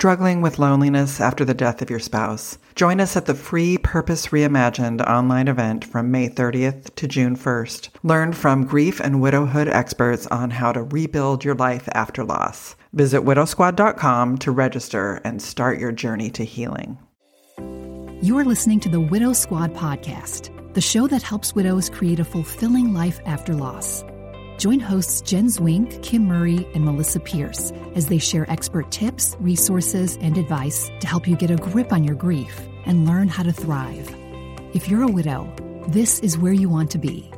Struggling with loneliness after the death of your spouse? Join us at the free Purpose Reimagined online event from May 30th to June 1st. Learn from grief and widowhood experts on how to rebuild your life after loss. Visit widowsquad.com to register and start your journey to healing. You are listening to the Widow Squad podcast, the show that helps widows create a fulfilling life after loss. Join hosts Jen Zwink, Kim Murray, and Melissa Pierce as they share expert tips, resources, and advice to help you get a grip on your grief and learn how to thrive. If you're a widow, this is where you want to be.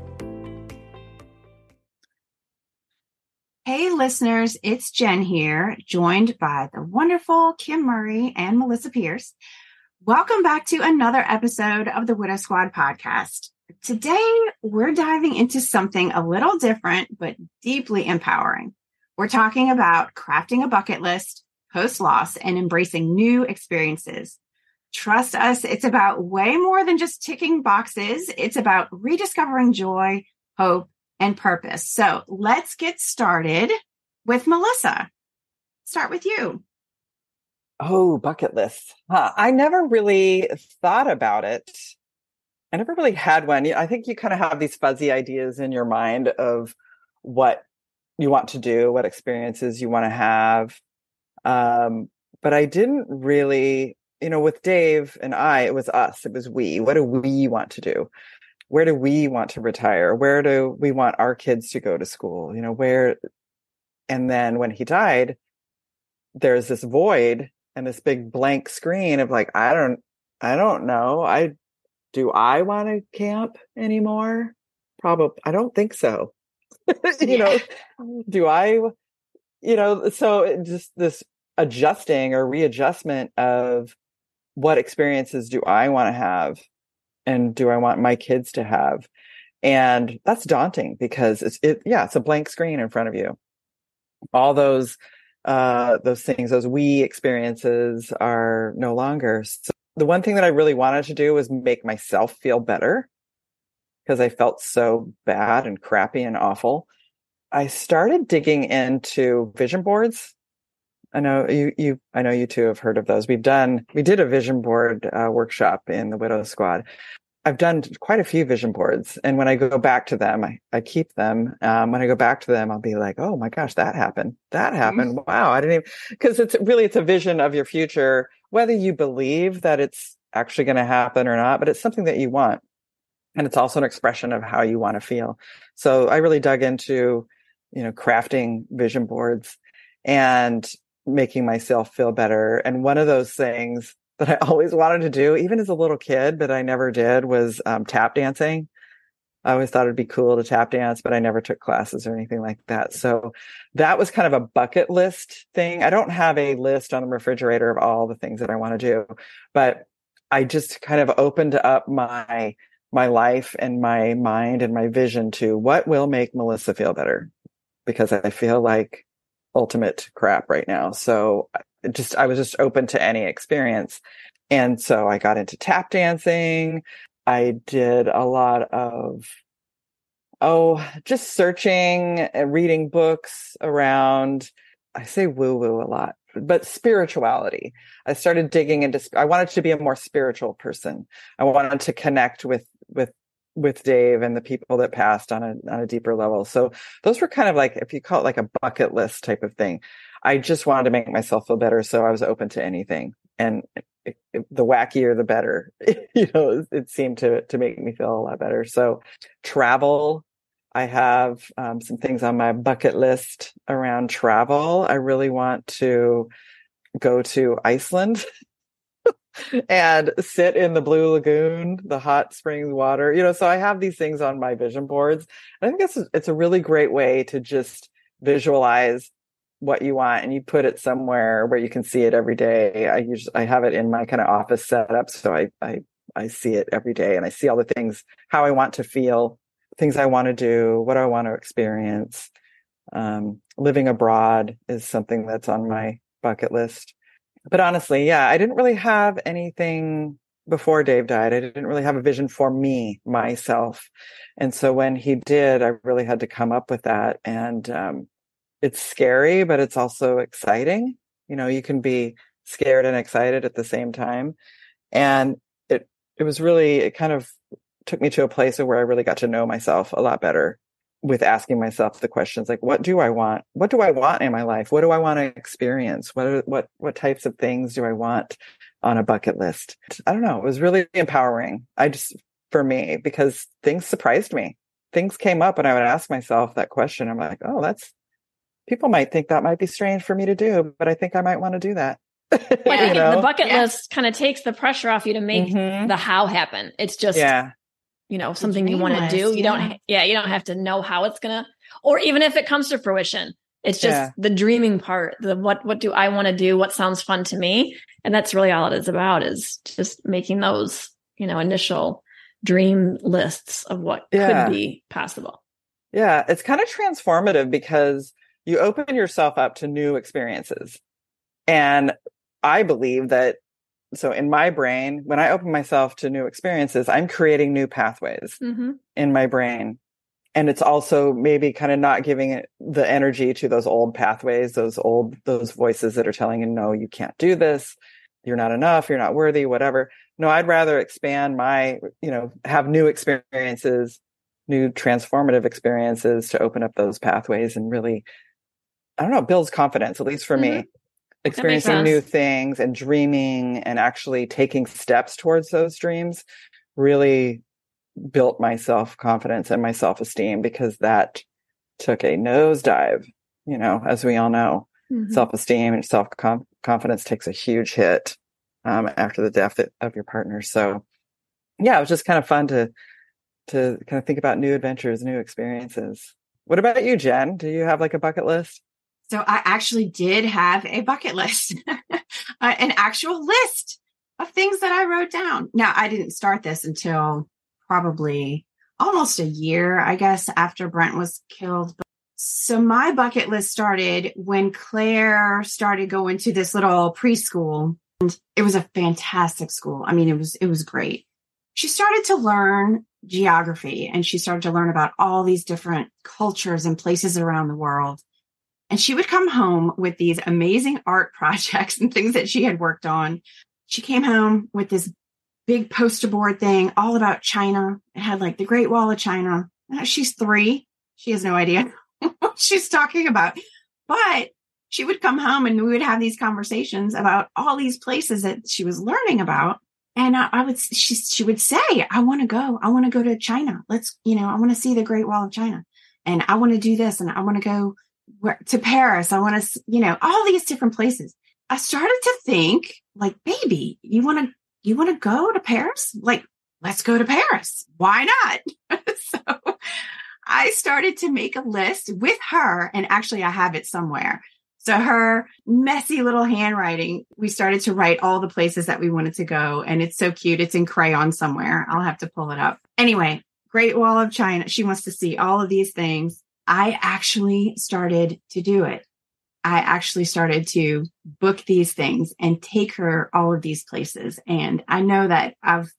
Hey, listeners, it's Jen here, joined by the wonderful Kim Murray and Melissa Pierce. Welcome back to another episode of the Widow Squad podcast. Today, we're diving into something a little different, but deeply empowering. We're talking about crafting a bucket list post loss and embracing new experiences. Trust us, it's about way more than just ticking boxes. It's about rediscovering joy, hope, and purpose. So let's get started with Melissa. Start with you. Oh, bucket list. Huh. I never really thought about it I never really had one. I think you kind of have these fuzzy ideas in your mind of what you want to do, what experiences you want to have. Um, but I didn't really, you know, with Dave and I, it was us, it was we. What do we want to do? Where do we want to retire? Where do we want our kids to go to school? You know, where, and then when he died, there's this void and this big blank screen of like, I don't, I don't know. I do I want to camp anymore? Probably, I don't think so. you know, do I, you know, so just this adjusting or readjustment of what experiences do I want to have and do I want my kids to have? And that's daunting because it's, it, yeah, it's a blank screen in front of you. All those, uh, those things, those we experiences are no longer. So the one thing that I really wanted to do was make myself feel better because I felt so bad and crappy and awful. I started digging into vision boards. I know you, you, I know you two have heard of those. We've done, we did a vision board uh, workshop in the Widow Squad. I've done quite a few vision boards. And when I go back to them, I, I keep them. Um, when I go back to them, I'll be like, Oh my gosh, that happened. That mm-hmm. happened. Mm-hmm. Wow. I didn't even, cause it's really, it's a vision of your future whether you believe that it's actually going to happen or not, but it's something that you want. And it's also an expression of how you want to feel. So I really dug into, you know, crafting vision boards and making myself feel better. And one of those things that I always wanted to do, even as a little kid, but I never did was um, tap dancing. I always thought it'd be cool to tap dance, but I never took classes or anything like that. So that was kind of a bucket list thing. I don't have a list on the refrigerator of all the things that I want to do, but I just kind of opened up my my life and my mind and my vision to what will make Melissa feel better because I feel like ultimate crap right now. So just I was just open to any experience. And so I got into tap dancing. I did a lot of, oh, just searching and reading books around, I say woo woo a lot, but spirituality. I started digging into, I wanted to be a more spiritual person. I wanted to connect with, with, with Dave and the people that passed on a, on a deeper level. So those were kind of like, if you call it like a bucket list type of thing. I just wanted to make myself feel better. So I was open to anything. And the wackier the better. You know it seemed to to make me feel a lot better. So travel i have um, some things on my bucket list around travel. I really want to go to iceland and sit in the blue lagoon the hot springs water you know so i have these things on my vision boards. And i think it's it's a really great way to just visualize what you want and you put it somewhere where you can see it every day. I usually I have it in my kind of office setup, so I I I see it every day and I see all the things how I want to feel, things I want to do, what I want to experience. Um, living abroad is something that's on my bucket list. But honestly, yeah, I didn't really have anything before Dave died. I didn't really have a vision for me, myself. And so when he did, I really had to come up with that. And um, it's scary, but it's also exciting. You know, you can be scared and excited at the same time. And it it was really it kind of took me to a place of where I really got to know myself a lot better with asking myself the questions like what do I want? What do I want in my life? What do I want to experience? What are, what what types of things do I want on a bucket list? I don't know. It was really empowering. I just for me because things surprised me. Things came up and I would ask myself that question. I'm like, "Oh, that's people might think that might be strange for me to do, but I think I might want to do that." Yeah, you know? the bucket yeah. list kind of takes the pressure off you to make mm-hmm. the how happen. It's just yeah you know something you want to do you yeah. don't yeah you don't have to know how it's gonna or even if it comes to fruition it's just yeah. the dreaming part the what what do i want to do what sounds fun to me and that's really all it is about is just making those you know initial dream lists of what yeah. could be possible yeah it's kind of transformative because you open yourself up to new experiences. And i believe that so in my brain when i open myself to new experiences i'm creating new pathways mm-hmm. in my brain. And it's also maybe kind of not giving it the energy to those old pathways those old those voices that are telling you no you can't do this. You're not enough. You're not worthy whatever. No i'd rather expand my you know have new experiences new transformative experiences to open up those pathways and really i don't know builds confidence at least for mm-hmm. me experiencing new things and dreaming and actually taking steps towards those dreams really built my self confidence and my self esteem because that took a nosedive. You know, as we all know, mm-hmm. self esteem and self confidence takes a huge hit um, after the death of your partner. So, yeah, it was just kind of fun to to kind of think about new adventures, new experiences. What about you, Jen? Do you have like a bucket list? So I actually did have a bucket list, uh, an actual list of things that I wrote down. Now, I didn't start this until probably almost a year, I guess, after Brent was killed. So my bucket list started when Claire started going to this little preschool. And it was a fantastic school. I mean, it was, it was great. She started to learn geography and she started to learn about all these different cultures and places around the world. And she would come home with these amazing art projects and things that she had worked on. She came home with this big poster board thing all about China. It had like the Great Wall of China. She's three. She has no idea what she's talking about. But she would come home and we would have these conversations about all these places that she was learning about. And I, I would, she, she would say, I want to go. I want to go to China. Let's, you know, I want to see the Great Wall of China and I want to do this and I want to go where, to Paris. I want to, you know, all these different places. I started to think like, baby, you want to, you want to go to Paris? Like, let's go to Paris. Why not? so I started to make a list with her and actually I have it somewhere. So her messy little handwriting, we started to write all the places that we wanted to go. And it's so cute. It's in crayon somewhere. I'll have to pull it up. Anyway, Great Wall of China. She wants to see all of these things. I actually started to do it. I actually started to book these things and take her all of these places. And I know that I've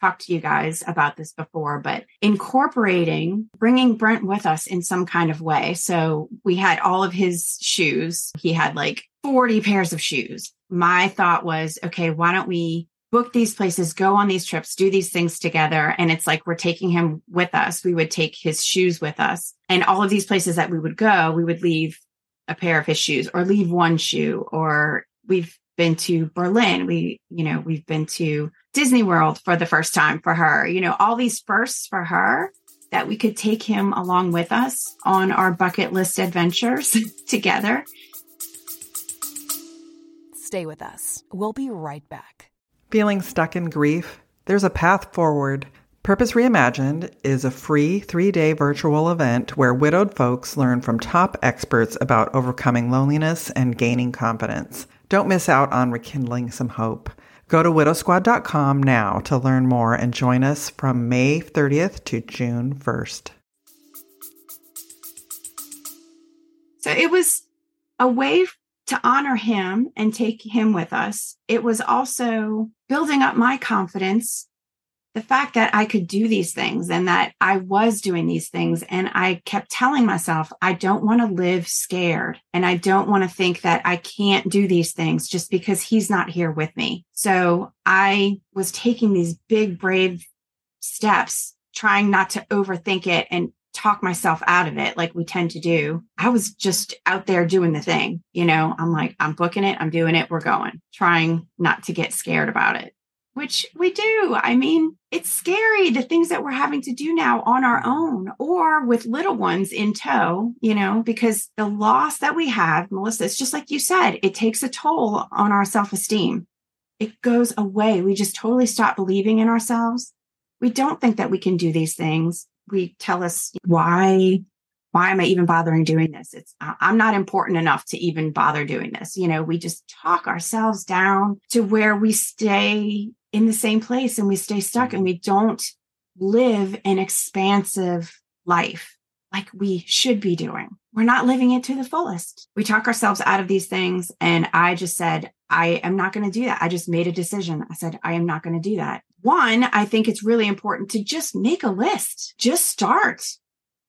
talked to you guys about this before, but incorporating, bringing Brent with us in some kind of way. So we had all of his shoes. He had like 40 pairs of shoes. My thought was, okay, why don't we book these places, go on these trips, do these things together. And it's like we're taking him with us. We would take his shoes with us. And all of these places that we would go, we would leave a pair of his shoes or leave one shoe. Or we've been to Berlin. We, you know, we've been to Disney World for the first time for her. You know, all these firsts for her that we could take him along with us on our bucket list adventures together. Stay with us. We'll be right back. Feeling stuck in grief? There's a path forward. Purpose Reimagined is a free three day virtual event where widowed folks learn from top experts about overcoming loneliness and gaining confidence. Don't miss out on rekindling some hope. Go to widowsquad.com now to learn more and join us from May 30th to June 1st. So it was a way to honor him and take him with us. It was also building up my confidence the fact that I could do these things and that I was doing these things. And I kept telling myself, I don't want to live scared. And I don't want to think that I can't do these things just because he's not here with me. So I was taking these big, brave steps, trying not to overthink it and talk myself out of it like we tend to do. I was just out there doing the thing. You know, I'm like, I'm booking it, I'm doing it, we're going, trying not to get scared about it, which we do. I mean, it's scary the things that we're having to do now on our own or with little ones in tow, you know, because the loss that we have, Melissa, it's just like you said, it takes a toll on our self esteem. It goes away. We just totally stop believing in ourselves. We don't think that we can do these things we tell us why why am I even bothering doing this? It's I'm not important enough to even bother doing this. You know, we just talk ourselves down to where we stay in the same place and we stay stuck and we mm-hmm. don't live an expansive life like we should be doing. We're not living it to the fullest. We talk ourselves out of these things. And I just said, I am not going to do that. I just made a decision. I said, I am not going to do that. One, I think it's really important to just make a list, just start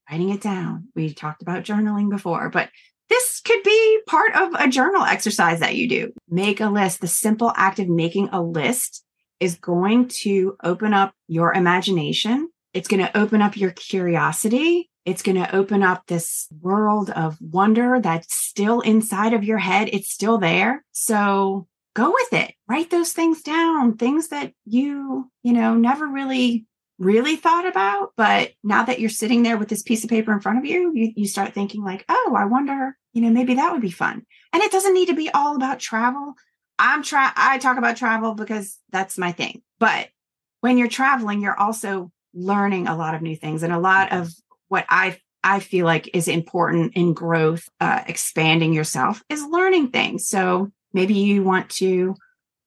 writing it down. We talked about journaling before, but this could be part of a journal exercise that you do. Make a list. The simple act of making a list is going to open up your imagination. It's going to open up your curiosity. It's going to open up this world of wonder that's still inside of your head. It's still there. So go with it. Write those things down, things that you, you know, never really really thought about but now that you're sitting there with this piece of paper in front of you, you you start thinking like oh i wonder you know maybe that would be fun and it doesn't need to be all about travel i'm try i talk about travel because that's my thing but when you're traveling you're also learning a lot of new things and a lot of what i i feel like is important in growth uh, expanding yourself is learning things so Maybe you want to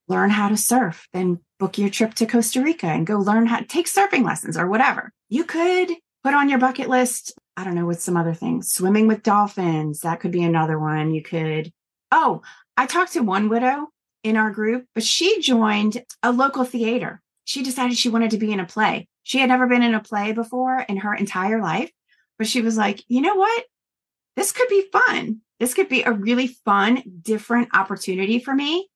learn how to surf, then book your trip to Costa Rica and go learn how to take surfing lessons or whatever. You could put on your bucket list, I don't know, with some other things, swimming with dolphins. That could be another one. You could, oh, I talked to one widow in our group, but she joined a local theater. She decided she wanted to be in a play. She had never been in a play before in her entire life, but she was like, you know what? This could be fun this could be a really fun, different opportunity for me.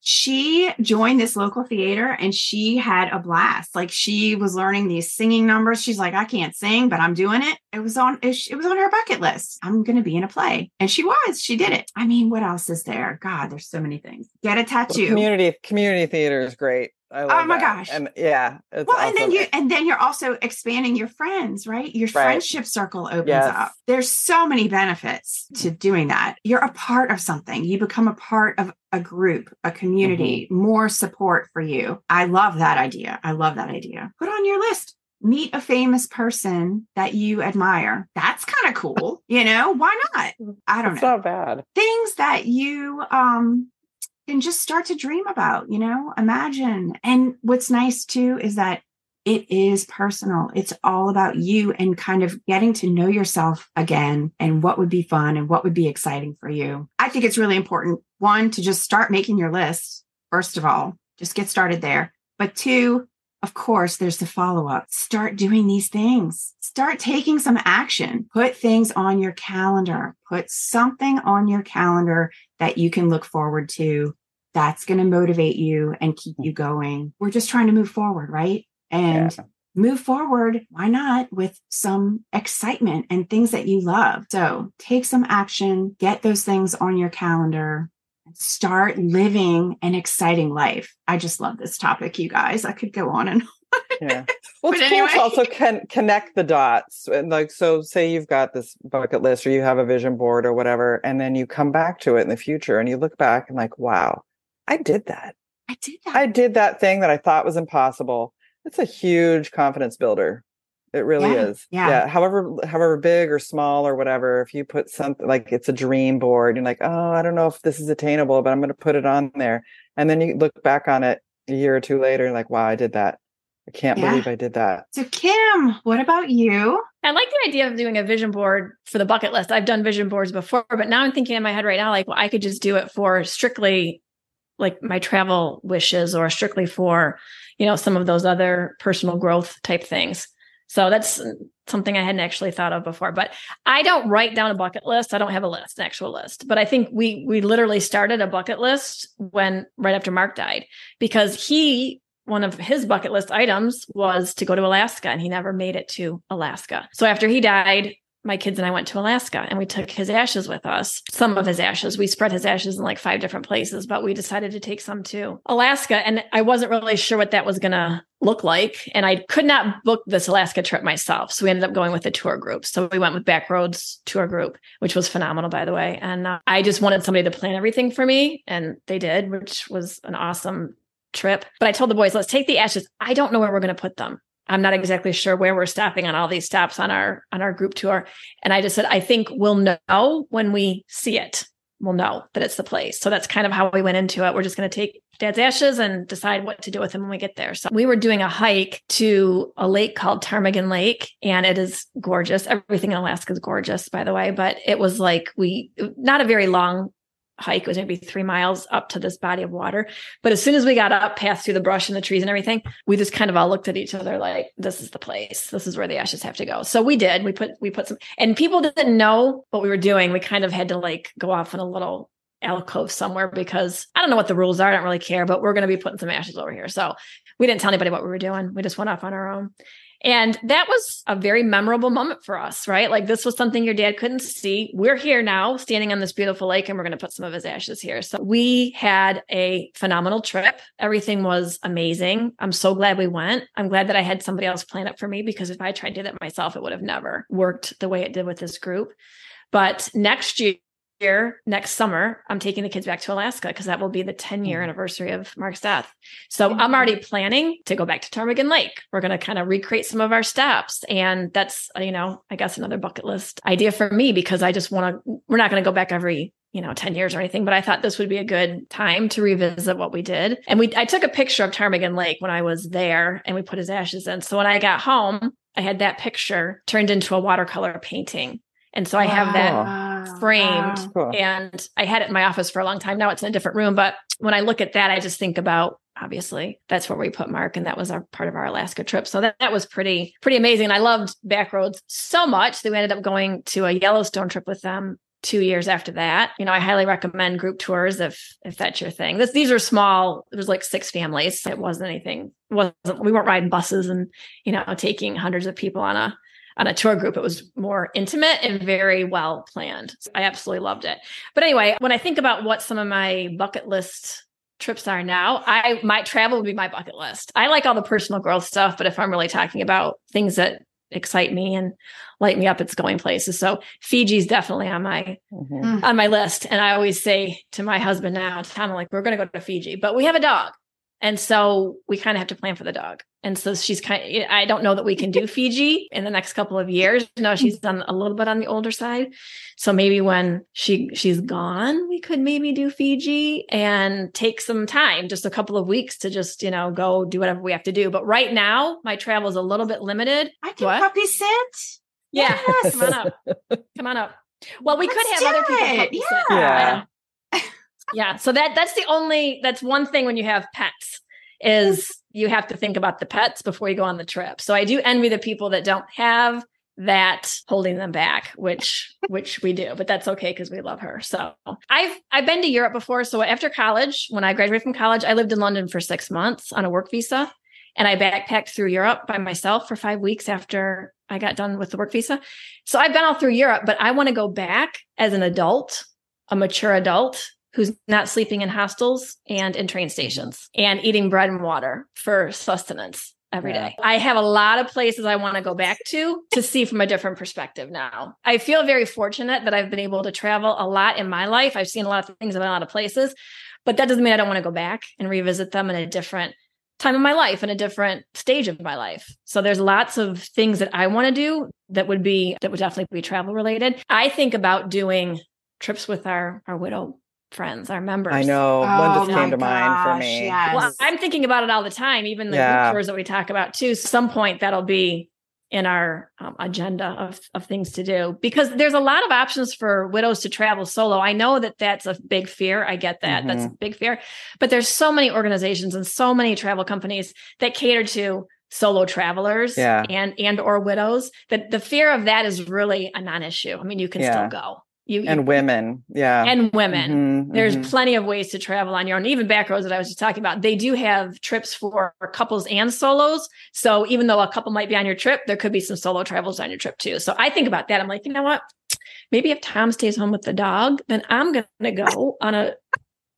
She joined this local theater and she had a blast. Like she was learning these singing numbers. She's like, I can't sing, but I'm doing it. It was on, it was on her bucket list. I'm going to be in a play. And she was, she did it. I mean, what else is there? God, there's so many things. Get a tattoo. Well, community, community theater is great oh my that. gosh! And yeah, well, awesome. and then you and then you're also expanding your friends, right? Your right. friendship circle opens yes. up. There's so many benefits to doing that. You're a part of something. You become a part of a group, a community, mm-hmm. more support for you. I love that idea. I love that idea. Put on your list meet a famous person that you admire. That's kind of cool. You know, why not? I don't it's know. not bad. Things that you um can just start to dream about, you know, imagine. And what's nice too is that it is personal. It's all about you and kind of getting to know yourself again and what would be fun and what would be exciting for you. I think it's really important, one, to just start making your list, first of all, just get started there. But two, of course, there's the follow up. Start doing these things. Start taking some action. Put things on your calendar. Put something on your calendar that you can look forward to. That's going to motivate you and keep you going. We're just trying to move forward, right? And yeah. move forward. Why not with some excitement and things that you love? So take some action, get those things on your calendar, start living an exciting life. I just love this topic, you guys. I could go on and on. yeah. Well, it's anyway. cool to also can connect the dots. And like, so say you've got this bucket list or you have a vision board or whatever, and then you come back to it in the future and you look back and like, wow, I did that. I did that. I did that thing that I thought was impossible. It's a huge confidence builder. It really yeah, is. Yeah. yeah. However, however big or small or whatever, if you put something like it's a dream board, you're like, oh, I don't know if this is attainable, but I'm going to put it on there. And then you look back on it a year or two later, like, wow, I did that. I can't yeah. believe I did that. So, Kim, what about you? I like the idea of doing a vision board for the bucket list. I've done vision boards before, but now I'm thinking in my head right now, like, well, I could just do it for strictly like my travel wishes or strictly for, you know, some of those other personal growth type things. So that's something I hadn't actually thought of before. But I don't write down a bucket list. I don't have a list, an actual list. But I think we we literally started a bucket list when right after Mark died because he one of his bucket list items was to go to Alaska and he never made it to Alaska. So after he died, my kids and I went to Alaska and we took his ashes with us. Some of his ashes. We spread his ashes in like five different places, but we decided to take some to Alaska. And I wasn't really sure what that was going to look like. And I could not book this Alaska trip myself. So we ended up going with a tour group. So we went with Backroads Tour Group, which was phenomenal, by the way. And uh, I just wanted somebody to plan everything for me. And they did, which was an awesome trip. But I told the boys, let's take the ashes. I don't know where we're going to put them. I'm not mm-hmm. exactly sure where we're stopping on all these stops on our on our group tour. And I just said, I think we'll know when we see it. We'll know that it's the place. So that's kind of how we went into it. We're just going to take dad's ashes and decide what to do with them when we get there. So we were doing a hike to a lake called Ptarmigan Lake, and it is gorgeous. Everything in Alaska is gorgeous, by the way. But it was like we not a very long hike. It was maybe three miles up to this body of water. But as soon as we got up past through the brush and the trees and everything, we just kind of all looked at each other like, this is the place. This is where the ashes have to go. So we did. We put we put some and people didn't know what we were doing. We kind of had to like go off in a little alcove somewhere because I don't know what the rules are. I don't really care, but we're going to be putting some ashes over here. So we didn't tell anybody what we were doing. We just went off on our own. And that was a very memorable moment for us, right? Like this was something your dad couldn't see. We're here now standing on this beautiful lake and we're going to put some of his ashes here. So we had a phenomenal trip. Everything was amazing. I'm so glad we went. I'm glad that I had somebody else plan it for me because if I tried to do that myself, it would have never worked the way it did with this group. But next year, year, next summer, I'm taking the kids back to Alaska because that will be the 10 year mm-hmm. anniversary of Mark's death. So mm-hmm. I'm already planning to go back to Ptarmigan Lake. We're going to kind of recreate some of our steps. And that's, you know, I guess another bucket list idea for me because I just want to, we're not going to go back every you know 10 years or anything but i thought this would be a good time to revisit what we did and we i took a picture of ptarmigan lake when i was there and we put his ashes in so when i got home i had that picture turned into a watercolor painting and so I have that framed ah, wow. and I had it in my office for a long time. Now it's in a different room. But when I look at that, I just think about obviously that's where we put Mark. And that was our part of our Alaska trip. So that, that was pretty, pretty amazing. And i loved Backroads so much that we ended up going to a Yellowstone trip with them two years after that. You know, I highly recommend group tours if if that's your thing. This these are small. It was like six families. It wasn't anything. Wasn't we weren't riding buses and you know taking hundreds of people on a on a tour group. It was more intimate and very well planned. I absolutely loved it. But anyway, when I think about what some of my bucket list trips are now, I might travel would be my bucket list. I like all the personal growth stuff, but if I'm really talking about things that excite me and light me up, it's going places. So Fiji's definitely on my mm-hmm. on my list. And I always say to my husband now, Tom, I'm like, we're gonna go to Fiji, but we have a dog. And so we kind of have to plan for the dog. And so she's kind of, I don't know that we can do Fiji in the next couple of years. No, she's done a little bit on the older side. So maybe when she she's gone, we could maybe do Fiji and take some time, just a couple of weeks to just, you know, go do whatever we have to do. But right now, my travel is a little bit limited. I can what? puppy sit. Yeah. Yes. Come on up. Come on up. Well, we Let's could have other people. Puppy yeah. Sit. Yeah yeah so that that's the only that's one thing when you have pets is you have to think about the pets before you go on the trip. So i do envy the people that don't have that holding them back which which we do but that's okay because we love her. So i've i've been to europe before. So after college when i graduated from college i lived in london for six months on a work visa and i backpacked through europe by myself for five weeks after i got done with the work visa. So i've been all through europe but i want to go back as an adult a mature adult who's not sleeping in hostels and in train stations and eating bread and water for sustenance every yeah. day. I have a lot of places I want to go back to to see from a different perspective now. I feel very fortunate that I've been able to travel a lot in my life. I've seen a lot of things in a lot of places, but that doesn't mean I don't want to go back and revisit them in a different time of my life in a different stage of my life. So there's lots of things that I want to do that would be that would definitely be travel related. I think about doing trips with our our widow friends, our members. I know. Oh, One just came to gosh, mind for me. Yes. Well, I'm thinking about it all the time, even the yeah. group tours that we talk about too. Some point that'll be in our um, agenda of, of things to do because there's a lot of options for widows to travel solo. I know that that's a big fear. I get that. Mm-hmm. That's a big fear. But there's so many organizations and so many travel companies that cater to solo travelers yeah. and and or widows that the fear of that is really a non-issue. I mean, you can yeah. still go. You, and you, women, yeah, and women. Mm-hmm, There's mm-hmm. plenty of ways to travel on your own. Even Backroads that I was just talking about, they do have trips for couples and solos. So even though a couple might be on your trip, there could be some solo travels on your trip too. So I think about that. I'm like, you know what? Maybe if Tom stays home with the dog, then I'm going to go on a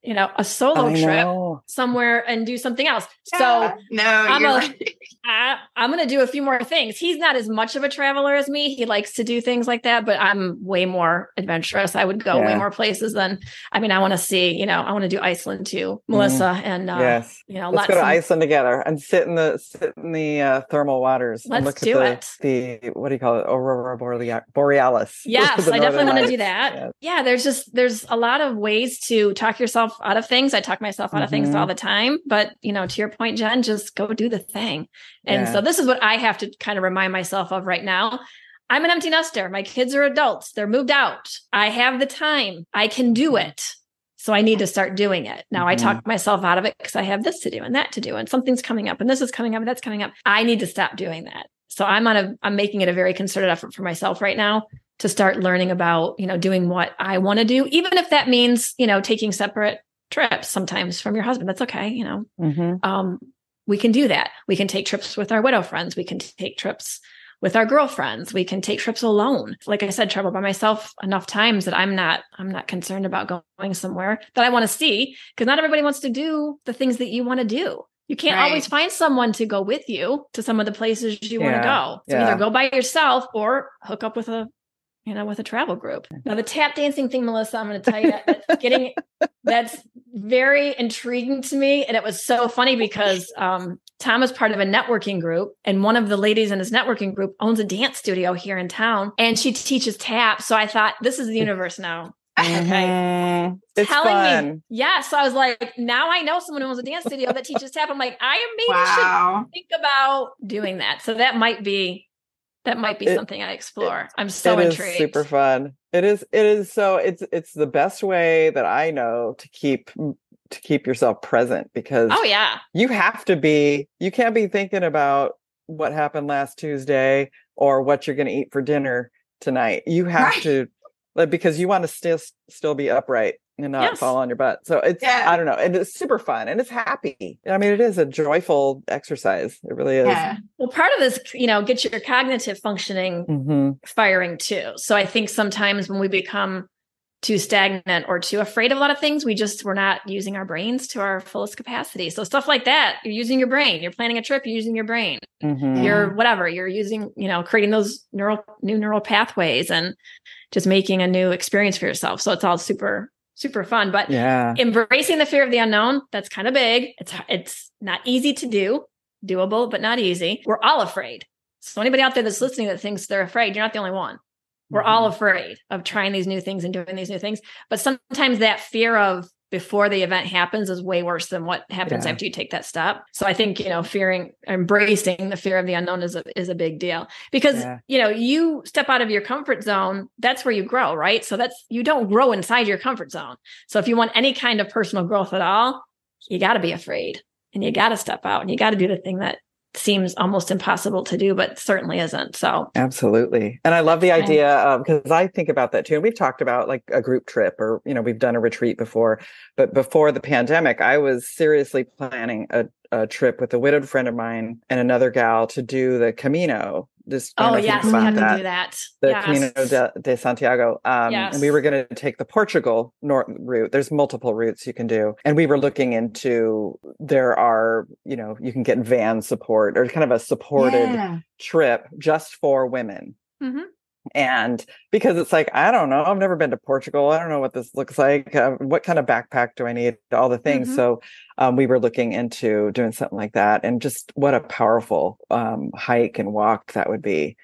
you know, a solo trip somewhere and do something else. Yeah. So no, I'm a, right. I, I'm going to do a few more things. He's not as much of a traveler as me. He likes to do things like that, but I'm way more adventurous. I would go yeah. way more places than, I mean, I want to see, you know, I want to do Iceland too, mm-hmm. Melissa. Mm. And, uh, yes. you know, let's go to of, Iceland together and sit in the, sit in the uh, thermal waters. Let's look do at the, it. The, what do you call it? Aurora Borealis. Yes. I definitely want to do that. Yes. Yeah. There's just, there's a lot of ways to talk yourself out of things. I talk myself out of mm-hmm. things all the time, but you know, to your point, Jen, just go do the thing. And yeah. so this is what I have to kind of remind myself of right now. I'm an empty nester. My kids are adults. They're moved out. I have the time. I can do it. So I need to start doing it. Now mm-hmm. I talk myself out of it because I have this to do and that to do, and something's coming up, and this is coming up, and that's coming up. I need to stop doing that. So I'm on a I'm making it a very concerted effort for myself right now to start learning about, you know, doing what I want to do, even if that means, you know, taking separate trips sometimes from your husband. That's okay. You know, mm-hmm. um, we can do that. We can take trips with our widow friends. We can take trips with our girlfriends. We can take trips alone. Like I said, travel by myself enough times that I'm not, I'm not concerned about going somewhere that I want to see because not everybody wants to do the things that you want to do. You can't right. always find someone to go with you to some of the places you yeah. want to go. So yeah. either go by yourself or hook up with a you know, with a travel group. Now, the tap dancing thing, Melissa, I'm going to tell you that that's getting that's very intriguing to me, and it was so funny because um, Tom is part of a networking group, and one of the ladies in his networking group owns a dance studio here in town, and she teaches tap. So I thought, this is the universe now. Okay. Mm-hmm. It's telling fun. me. Yeah. So I was like, now I know someone who owns a dance studio that teaches tap. I'm like, I maybe wow. should think about doing that. So that might be that might be it, something I explore. It, I'm so it intrigued. super fun. It is. It is so. It's it's the best way that I know to keep to keep yourself present because oh yeah, you have to be. You can't be thinking about what happened last Tuesday or what you're going to eat for dinner tonight. You have right. to because you want to still still be upright and not yes. fall on your butt. So it's yeah. I don't know, and it's super fun and it's happy. I mean, it is a joyful exercise. It really is. Yeah. Well, part of this, you know, gets your cognitive functioning mm-hmm. firing too. So I think sometimes when we become too stagnant or too afraid of a lot of things, we just we're not using our brains to our fullest capacity. So stuff like that, you're using your brain. You're planning a trip, you're using your brain. Mm-hmm. You're whatever. You're using, you know, creating those neural new neural pathways and just making a new experience for yourself. So it's all super super fun. But yeah, embracing the fear of the unknown, that's kind of big. It's it's not easy to do, doable, but not easy. We're all afraid. So anybody out there that's listening that thinks they're afraid, you're not the only one. We're mm-hmm. all afraid of trying these new things and doing these new things. But sometimes that fear of before the event happens is way worse than what happens yeah. after you take that step. So I think, you know, fearing embracing the fear of the unknown is a is a big deal. Because, yeah. you know, you step out of your comfort zone, that's where you grow, right? So that's you don't grow inside your comfort zone. So if you want any kind of personal growth at all, you got to be afraid and you got to step out and you got to do the thing that seems almost impossible to do, but certainly isn't. So absolutely. And I love the idea because I think about that too. And we've talked about like a group trip or, you know, we've done a retreat before, but before the pandemic, I was seriously planning a, a trip with a widowed friend of mine and another gal to do the Camino just oh yes, we had that. to do that. The yes. Camino de, de Santiago, um, yes. and we were going to take the Portugal north route. There's multiple routes you can do, and we were looking into there are you know you can get van support or kind of a supported yeah. trip just for women. Mm-hmm and because it's like i don't know i've never been to portugal i don't know what this looks like uh, what kind of backpack do i need all the things mm-hmm. so um, we were looking into doing something like that and just what a powerful um, hike and walk that would be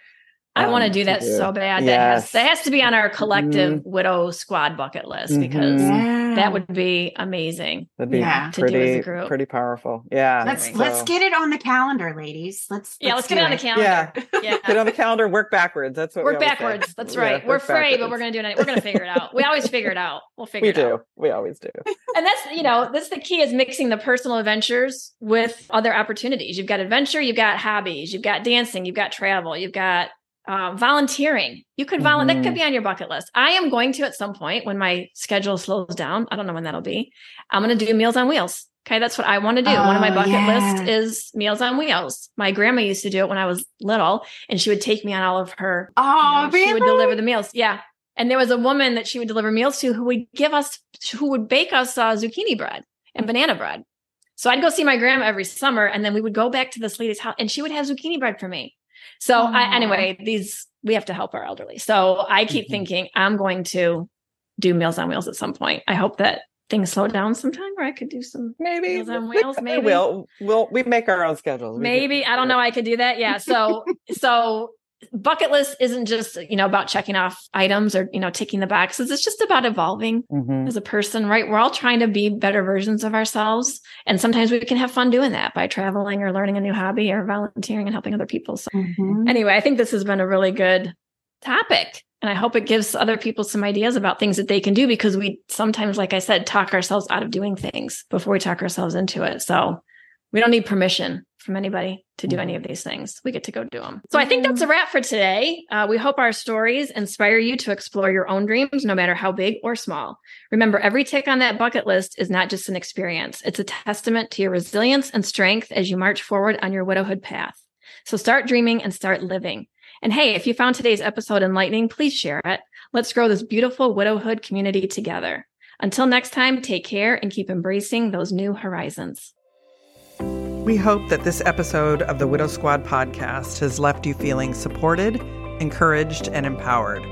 I want to do that do. so bad. Yes. That has that has to be on our collective mm-hmm. widow squad bucket list because mm-hmm. yeah. that would be amazing. That'd be yeah. pretty, pretty powerful. Yeah. Let's so. let's get it on the calendar, ladies. Let's, yeah, let's, let's get it on the calendar. Yeah. yeah. Get on the calendar, work backwards. That's what work backwards. Say. That's right. Yeah, we're afraid, but we're gonna do it. We're gonna figure it out. We always figure it out. We'll figure it out. we it do. out. We always do. And that's you know, that's the key is mixing the personal adventures with other opportunities. You've got adventure, you've got hobbies, you've got dancing, you've got travel, you've got uh, volunteering. You could volunteer. Mm-hmm. That could be on your bucket list. I am going to at some point when my schedule slows down. I don't know when that'll be. I'm going to do Meals on Wheels. Okay, that's what I want to do. Oh, One of my oh, bucket yeah. list is Meals on Wheels. My grandma used to do it when I was little, and she would take me on all of her. Oh, you know, really? She would deliver the meals. Yeah, and there was a woman that she would deliver meals to who would give us, who would bake us uh, zucchini bread and banana bread. So I'd go see my grandma every summer, and then we would go back to this lady's house, and she would have zucchini bread for me. So I, anyway, these we have to help our elderly. So I keep mm-hmm. thinking I'm going to do Meals on Wheels at some point. I hope that things slow down sometime where I could do some maybe Meals on Wheels. Maybe we'll we'll we make our own schedules. maybe I don't know. I could do that. Yeah. So so bucket list isn't just you know about checking off items or you know ticking the boxes it's just about evolving mm-hmm. as a person right? We're all trying to be better versions of ourselves. And sometimes we can have fun doing that by traveling or learning a new hobby or volunteering and helping other people. So mm-hmm. anyway i think this has been a really good topic and i hope it gives other people some ideas about things that they can do because we sometimes like i said talk ourselves out of doing things before we talk ourselves into it. So we don't need permission from anybody to do any of these things. We get to go do them. So I think that's a wrap for today. Uh, we hope our stories inspire you to explore your own dreams, no matter how big or small. Remember, every tick on that bucket list is not just an experience, it's a testament to your resilience and strength as you march forward on your widowhood path. So start dreaming and start living. And hey, if you found today's episode enlightening, please share it. Let's grow this beautiful widowhood community together. Until next time, take care and keep embracing those new horizons. We hope that this episode of the Widow Squad podcast has left you feeling supported, encouraged, and empowered.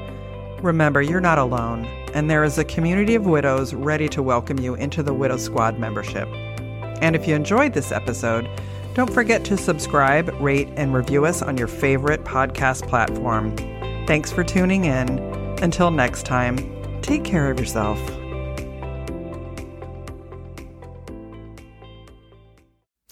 Remember, you're not alone, and there is a community of widows ready to welcome you into the Widow Squad membership. And if you enjoyed this episode, don't forget to subscribe, rate, and review us on your favorite podcast platform. Thanks for tuning in. Until next time, take care of yourself.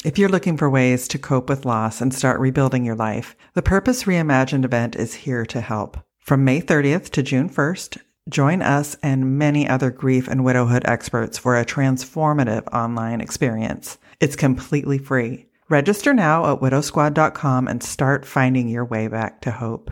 If you're looking for ways to cope with loss and start rebuilding your life, the Purpose Reimagined event is here to help. From May 30th to June 1st, join us and many other grief and widowhood experts for a transformative online experience. It's completely free. Register now at widowsquad.com and start finding your way back to hope.